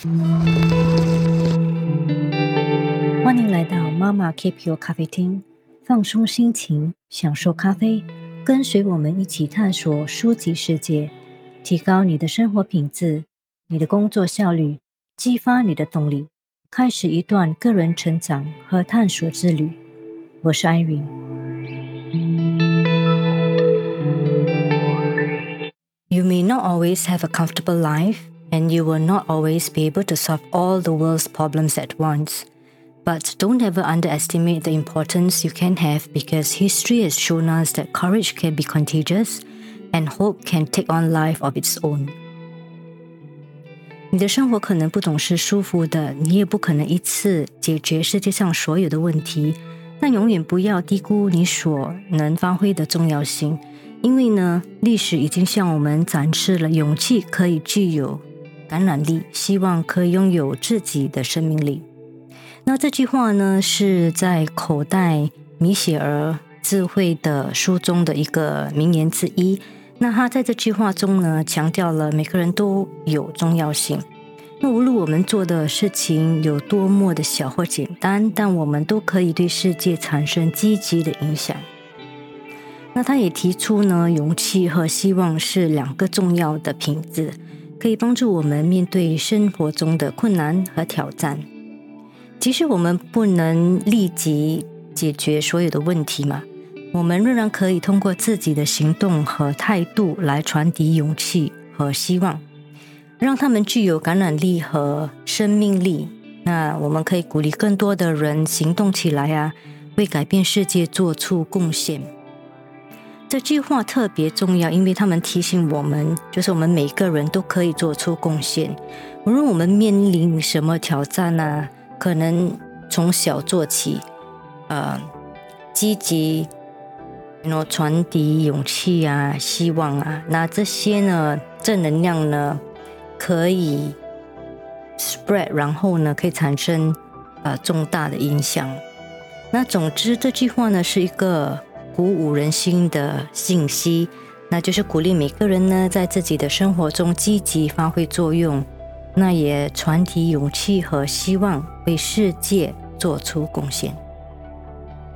欢迎来到妈妈 Keep Your 咖啡厅，放松心情，享受咖啡，跟随我们一起探索书籍世界，提高你的生活品质，你的工作效率，激发你的动力，开始一段个人成长和探索之旅。我是安云。You may not always have a comfortable life, and you will not always be able to solve all the world's problems at once. But don't ever underestimate the importance you can have because history has shown us that courage can be contagious and hope can take on life of its own. 你的生活可能不总是舒服的，你也不可能一次解决世界上所有的问题，但永远不要低估你所能发挥的重要性。因为呢，历史已经向我们展示了勇气可以具有 感染力，希望可以拥有自己的生命力。那这句话呢，是在口袋米歇尔智慧的书中的一个名言之一。那他在这句话中呢，强调了每个人都有重要性。那无论我们做的事情有多么的小或简单，但我们都可以对世界产生积极的影响。那他也提出呢，勇气和希望是两个重要的品质，可以帮助我们面对生活中的困难和挑战。即使我们不能立即解决所有的问题嘛，我们仍然可以通过自己的行动和态度来传递勇气和希望，让他们具有感染力和生命力。那我们可以鼓励更多的人行动起来啊，为改变世界做出贡献。这句话特别重要，因为他们提醒我们，就是我们每个人都可以做出贡献。无论我们面临什么挑战呢，可能从小做起，呃，积极，然后传递勇气啊、希望啊，那这些呢，正能量呢，可以 spread，然后呢，可以产生呃重大的影响。那总之，这句话呢，是一个。鼓舞人心的信息，那就是鼓励每个人呢，在自己的生活中积极发挥作用，那也传递勇气和希望，为世界做出贡献。